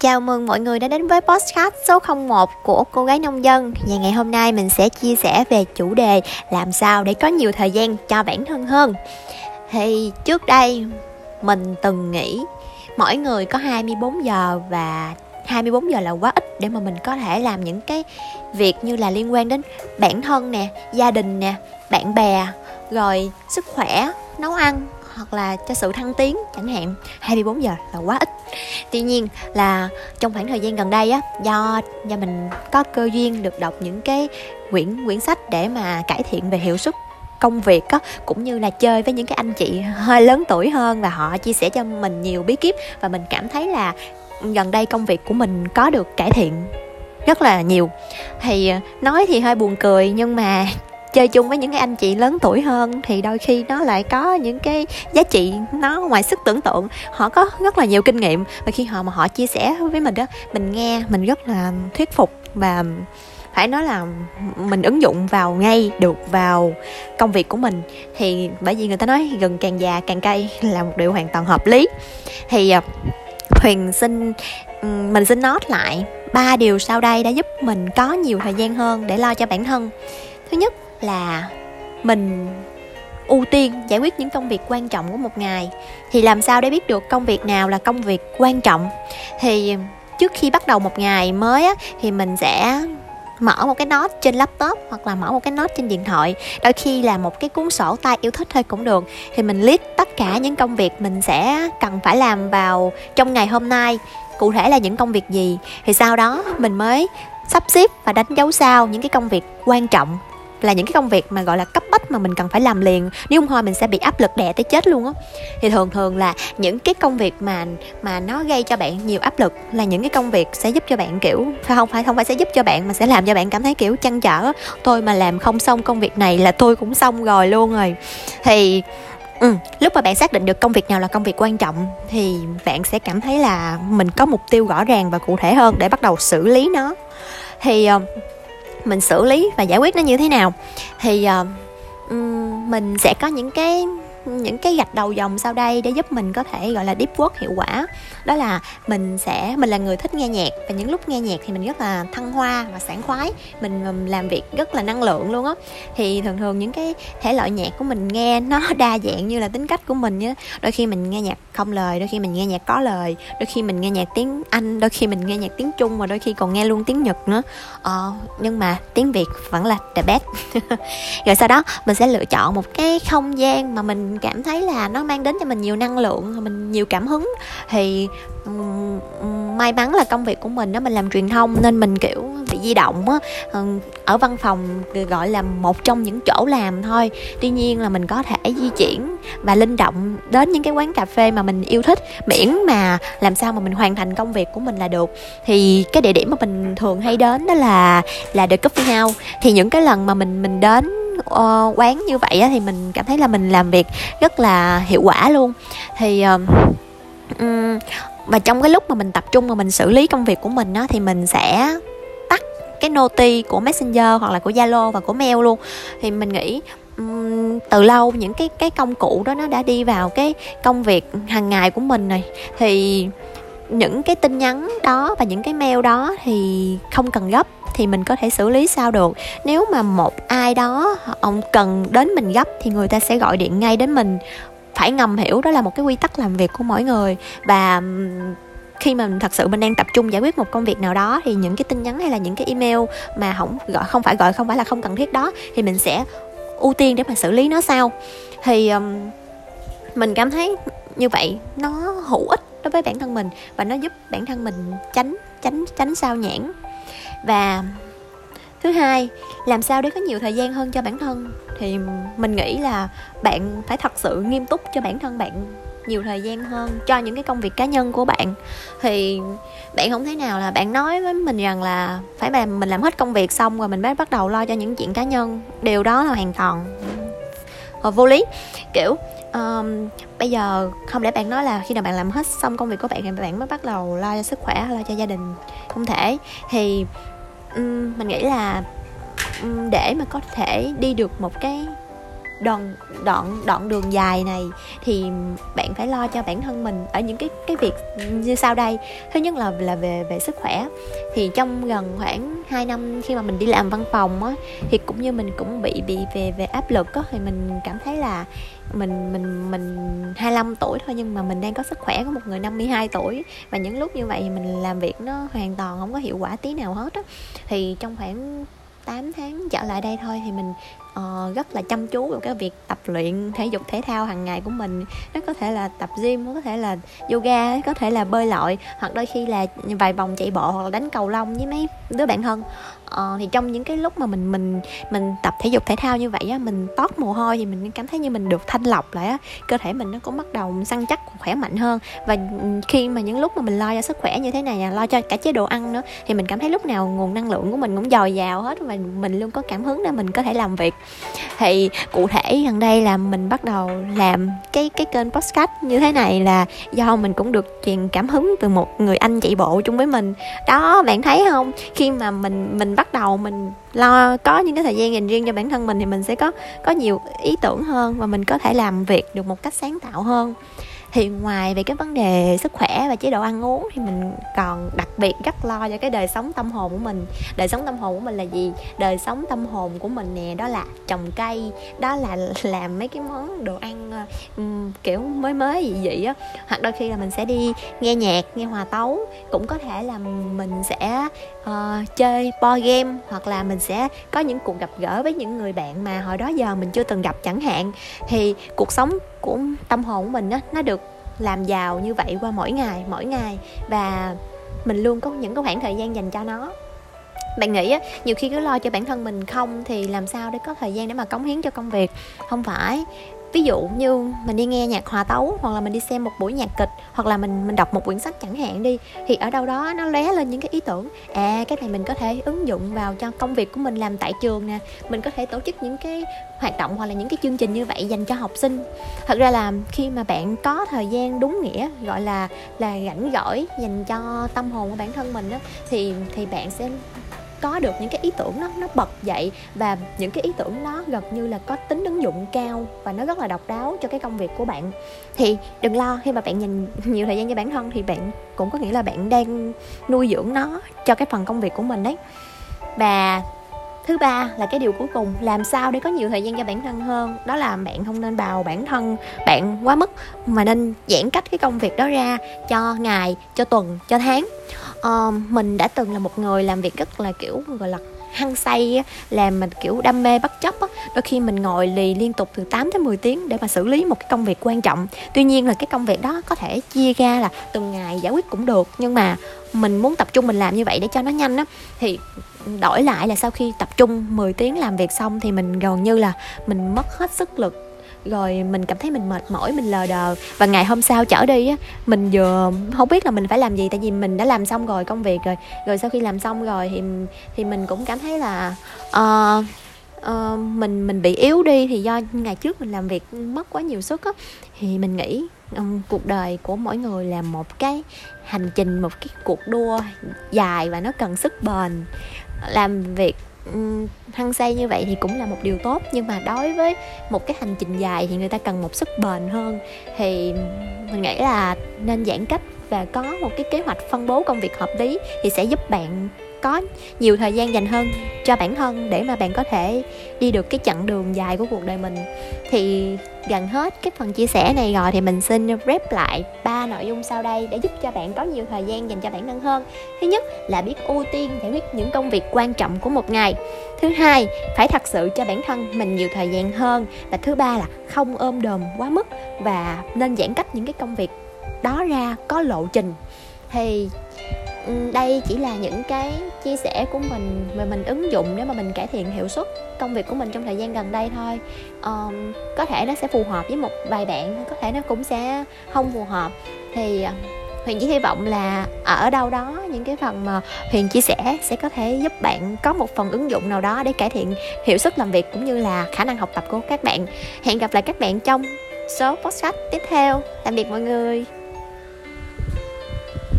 Chào mừng mọi người đã đến với podcast số 01 của cô gái nông dân. Và ngày hôm nay mình sẽ chia sẻ về chủ đề làm sao để có nhiều thời gian cho bản thân hơn. Thì trước đây mình từng nghĩ mỗi người có 24 giờ và 24 giờ là quá ít để mà mình có thể làm những cái việc như là liên quan đến bản thân nè, gia đình nè, bạn bè, rồi sức khỏe, nấu ăn hoặc là cho sự thăng tiến, chẳng hạn 24 giờ là quá ít. Tuy nhiên là trong khoảng thời gian gần đây á, do do mình có cơ duyên được đọc những cái quyển quyển sách để mà cải thiện về hiệu suất công việc á, cũng như là chơi với những cái anh chị hơi lớn tuổi hơn và họ chia sẻ cho mình nhiều bí kíp và mình cảm thấy là gần đây công việc của mình có được cải thiện rất là nhiều. Thì à, nói thì hơi buồn cười nhưng mà chơi chung với những cái anh chị lớn tuổi hơn, thì đôi khi nó lại có những cái giá trị nó ngoài sức tưởng tượng. Họ có rất là nhiều kinh nghiệm và khi họ mà họ chia sẻ với mình đó mình nghe, mình rất là thuyết phục và phải nói là mình ứng dụng vào ngay được vào công việc của mình. Thì bởi vì người ta nói gần càng già càng cay là một điều hoàn toàn hợp lý. Thì à, huyền xin mình xin nói lại ba điều sau đây đã giúp mình có nhiều thời gian hơn để lo cho bản thân. Thứ nhất là mình ưu tiên giải quyết những công việc quan trọng của một ngày. Thì làm sao để biết được công việc nào là công việc quan trọng? Thì trước khi bắt đầu một ngày mới á, thì mình sẽ mở một cái note trên laptop hoặc là mở một cái note trên điện thoại. Đôi khi là một cái cuốn sổ tay yêu thích thôi cũng được. Thì mình list tất cả những công việc mình sẽ cần phải làm vào trong ngày hôm nay. Cụ thể là những công việc gì? Thì sau đó mình mới sắp xếp và đánh dấu sao những cái công việc quan trọng là những cái công việc mà gọi là cấp bách mà mình cần phải làm liền. Nếu không thôi mình sẽ bị áp lực đè tới chết luôn á. Thì thường thường là những cái công việc mà mà nó gây cho bạn nhiều áp lực là những cái công việc sẽ giúp cho bạn kiểu phải không? Phải không phải sẽ giúp cho bạn mà sẽ làm cho bạn cảm thấy kiểu chăn trở. Tôi mà làm không xong công việc này là tôi cũng xong rồi luôn rồi. Thì Ừ, lúc mà bạn xác định được công việc nào là công việc quan trọng thì bạn sẽ cảm thấy là mình có mục tiêu rõ ràng và cụ thể hơn để bắt đầu xử lý nó. Thì uh, mình xử lý và giải quyết nó như thế nào. Thì uh, mình sẽ có những cái những cái gạch đầu dòng sau đây để giúp mình có thể gọi là deep work hiệu quả. Đó là mình sẽ mình là người thích nghe nhạc và những lúc nghe nhạc thì mình rất là thăng hoa và sảng khoái. Mình làm việc rất là năng lượng luôn á. Thì thường thường những cái thể loại nhạc của mình nghe nó đa dạng như là tính cách của mình nhé đôi khi mình nghe nhạc không lời đôi khi mình nghe nhạc có lời đôi khi mình nghe nhạc tiếng anh đôi khi mình nghe nhạc tiếng trung và đôi khi còn nghe luôn tiếng nhật nữa. Ờ, nhưng mà tiếng việt vẫn là the best. Rồi sau đó mình sẽ lựa chọn một cái không gian mà mình cảm thấy là nó mang đến cho mình nhiều năng lượng mình nhiều cảm hứng. Thì may mắn là công việc của mình đó mình làm truyền thông nên mình kiểu bị di động á. Ờ, ở văn phòng gọi là một trong những chỗ làm thôi. Tuy nhiên là mình có thể di chuyển và linh động đến những cái quán cà phê mà mình yêu thích miễn mà làm sao mà mình hoàn thành công việc của mình là được. Thì cái địa điểm mà mình thường hay đến đó là là the coffee house. Thì những cái lần mà mình mình đến uh, quán như vậy á, thì mình cảm thấy là mình làm việc rất là hiệu quả luôn. Thì uh, um, và trong cái lúc mà mình tập trung mà mình xử lý công việc của mình á, thì mình sẽ tắt cái noti của messenger hoặc là của zalo và của mail luôn. Thì mình nghĩ từ lâu, những cái cái công cụ đó nó đã đi vào cái công việc hàng ngày của mình này. Thì những cái tin nhắn đó và những cái mail đó thì không cần gấp thì mình có thể xử lý sao được. Nếu mà một ai đó ông cần đến mình gấp thì người ta sẽ gọi điện ngay đến mình. Phải ngầm hiểu đó là một cái quy tắc làm việc của mỗi người. Và khi mà mình thật sự mình đang tập trung giải quyết một công việc nào đó thì những cái tin nhắn hay là những cái email mà không gọi, không phải gọi, không phải là không cần thiết đó thì mình sẽ ưu tiên để mà xử lý nó sau thì um, mình cảm thấy như vậy nó hữu ích đối với bản thân mình và nó giúp bản thân mình tránh tránh tránh sao nhãn và thứ hai làm sao để có nhiều thời gian hơn cho bản thân? Thì mình nghĩ là bạn phải thật sự nghiêm túc cho bản thân bạn nhiều thời gian hơn cho những cái công việc cá nhân của bạn. Thì bạn không thể nào là bạn nói với mình rằng là phải làm mình làm hết công việc xong rồi mình mới bắt đầu lo cho những chuyện cá nhân. Điều đó là hoàn toàn ờ, vô lý. Kiểu um, bây giờ không để bạn nói là khi nào bạn làm hết xong công việc của bạn thì bạn mới bắt đầu lo cho sức khỏe lo cho gia đình không thể. Thì um, mình nghĩ là um, để mà có thể đi được một cái đoạn đoạn đoạn đường dài này thì bạn phải lo cho bản thân mình ở những cái cái việc như sau đây. Thứ nhất là là về về sức khỏe. Thì trong gần khoảng 2 năm khi mà mình đi làm văn phòng á, thì cũng như mình cũng bị bị về về áp lực á, thì mình cảm thấy là mình mình mình 25 tuổi thôi nhưng mà mình đang có sức khỏe của một người 52 tuổi. Và những lúc như vậy thì mình làm việc nó hoàn toàn không có hiệu quả tí nào hết á. Thì trong khoảng 8 tháng trở lại đây thôi thì mình uh, rất là chăm chú vào cái việc tập luyện thể dục thể thao hàng ngày của mình. Nó có thể là tập gym nó có thể là yoga có thể là bơi lội hoặc đôi khi là vài vòng chạy bộ hoặc là đánh cầu lông với mấy đứa bạn thân. Uh, thì trong những cái lúc mà mình mình mình tập thể dục thể thao như vậy á mình tót mồ hôi thì mình cảm thấy như mình được thanh lọc lại á. Cơ thể mình nó cũng bắt đầu săn chắc khỏe mạnh hơn. Và ừ, khi mà những lúc mà mình lo cho sức khỏe như thế này lo cho cả chế độ ăn nữa thì mình cảm thấy lúc nào nguồn năng lượng của mình cũng dồi dào hết và mình luôn có cảm hứng để mình có thể làm việc thì cụ thể gần đây là mình bắt đầu làm cái cái kênh podcast như thế này là do mình cũng được truyền cảm hứng từ một người anh chạy bộ chung với mình. Đó, bạn thấy không? Khi mà mình mình bắt đầu mình lo, có những cái thời gian dành riêng cho bản thân mình thì mình sẽ có có nhiều ý tưởng hơn và mình có thể làm việc được một cách sáng tạo hơn thì ngoài về cái vấn đề sức khỏe và chế độ ăn uống thì mình còn đặc biệt rất lo cho cái đời sống tâm hồn của mình. Đời sống tâm hồn của mình là gì? Đời sống tâm hồn của mình nè đó là trồng cây đó là làm mấy cái món đồ ăn um, kiểu mới mới gì vậy á. Hoặc đôi khi là mình sẽ đi nghe nhạc nghe hòa tấu cũng có thể là mình sẽ uh, chơi board game hoặc là mình sẽ có những cuộc gặp gỡ với những người bạn mà hồi đó giờ mình chưa từng gặp chẳng hạn. Thì cuộc sống của tâm hồn của mình á, nó được làm giàu như vậy qua mỗi ngày mỗi ngày. Và mình luôn có những cái khoảng thời gian dành cho nó. Bạn nghĩ á, nhiều khi cứ lo cho bản thân mình không thì làm sao để có thời gian để mà cống hiến cho công việc? Không phải ví dụ như mình đi nghe nhạc hòa tấu, hoặc là mình đi xem một buổi nhạc kịch, hoặc là mình mình đọc một quyển sách chẳng hạn đi, thì ở đâu đó nó lóe lên những cái ý tưởng. À cái này mình có thể ứng dụng vào cho công việc của mình làm tại trường nè. Mình có thể tổ chức những cái hoạt động hoặc là những cái chương trình như vậy dành cho học sinh. Thật ra là khi mà bạn có thời gian đúng nghĩa, gọi là là rảnh rỗi dành cho tâm hồn của bản thân mình á, thì thì bạn sẽ có được những cái ý tưởng nó nó bật dậy và những cái ý tưởng nó gần như là có tính ứng dụng cao và nó rất là độc đáo cho cái công việc của bạn. Thì đừng lo, khi mà bạn dành nhiều thời gian cho bản thân thì bạn cũng có nghĩa là bạn đang nuôi dưỡng nó cho cái phần công việc của mình đấy. Và thứ ba là cái điều cuối cùng, làm sao để có nhiều thời gian cho bản thân hơn? Đó là bạn không nên bào bản thân bạn quá mức mà nên giãn cách cái công việc đó ra cho ngày, cho tuần, cho tháng uh, mình đã từng là một người làm việc rất là kiểu gọi là hăng say làm mình kiểu đam mê bất chấp á. Đôi khi mình ngồi lì liên tục từ 8 đến 10 tiếng để mà xử lý một cái công việc quan trọng. Tuy nhiên là cái công việc đó có thể chia ra là từng ngày giải quyết cũng được nhưng mà mình muốn tập trung mình làm như vậy để cho nó nhanh á thì đổi lại là sau khi tập trung 10 tiếng làm việc xong thì mình gần như là mình mất hết sức lực rồi mình cảm thấy mình mệt mỏi mình lờ đờ. Và ngày hôm sau trở đi á mình vừa không biết là mình phải làm gì tại vì mình đã làm xong rồi công việc rồi. Rồi sau khi làm xong rồi thì thì mình cũng cảm thấy là uh, uh, mình mình bị yếu đi thì do ngày trước mình làm việc mất quá nhiều sức á. Thì mình nghĩ um, cuộc đời của mỗi người là một cái hành trình một cái cuộc đua dài và nó cần sức bền. Làm việc hăng say như vậy thì cũng là một điều tốt, nhưng mà đối với một cái hành trình dài thì người ta cần một sức bền hơn. Thì mình nghĩ là nên giãn cách và có một cái kế hoạch phân bố công việc hợp lý thì sẽ giúp bạn có nhiều thời gian dành hơn cho bản thân để mà bạn có thể đi được cái chặng đường dài của cuộc đời mình. Thì gần hết cái phần chia sẻ này rồi thì mình xin rep lại ba nội dung sau đây để giúp cho bạn có nhiều thời gian dành cho bản thân hơn. Thứ nhất là biết ưu tiên giải quyết những công việc quan trọng của một ngày. Thứ hai, phải thật sự cho bản thân mình nhiều thời gian hơn. Và thứ ba là không ôm đồm quá mức và nên giãn cách những cái công việc đó ra có lộ trình. Thì đây chỉ là những cái chia sẻ của mình mà mình ứng dụng để mà mình cải thiện hiệu suất công việc của mình trong thời gian gần đây thôi. Um, có thể nó sẽ phù hợp với một vài bạn có thể nó cũng sẽ không phù hợp. Thì à, huyền chỉ hy vọng là ở đâu đó những cái phần mà huyền chia sẻ sẽ có thể giúp bạn có một phần ứng dụng nào đó để cải thiện hiệu suất làm việc cũng như là khả năng học tập của các bạn. Hẹn gặp lại các bạn trong số podcast tiếp theo. Tạm biệt mọi người.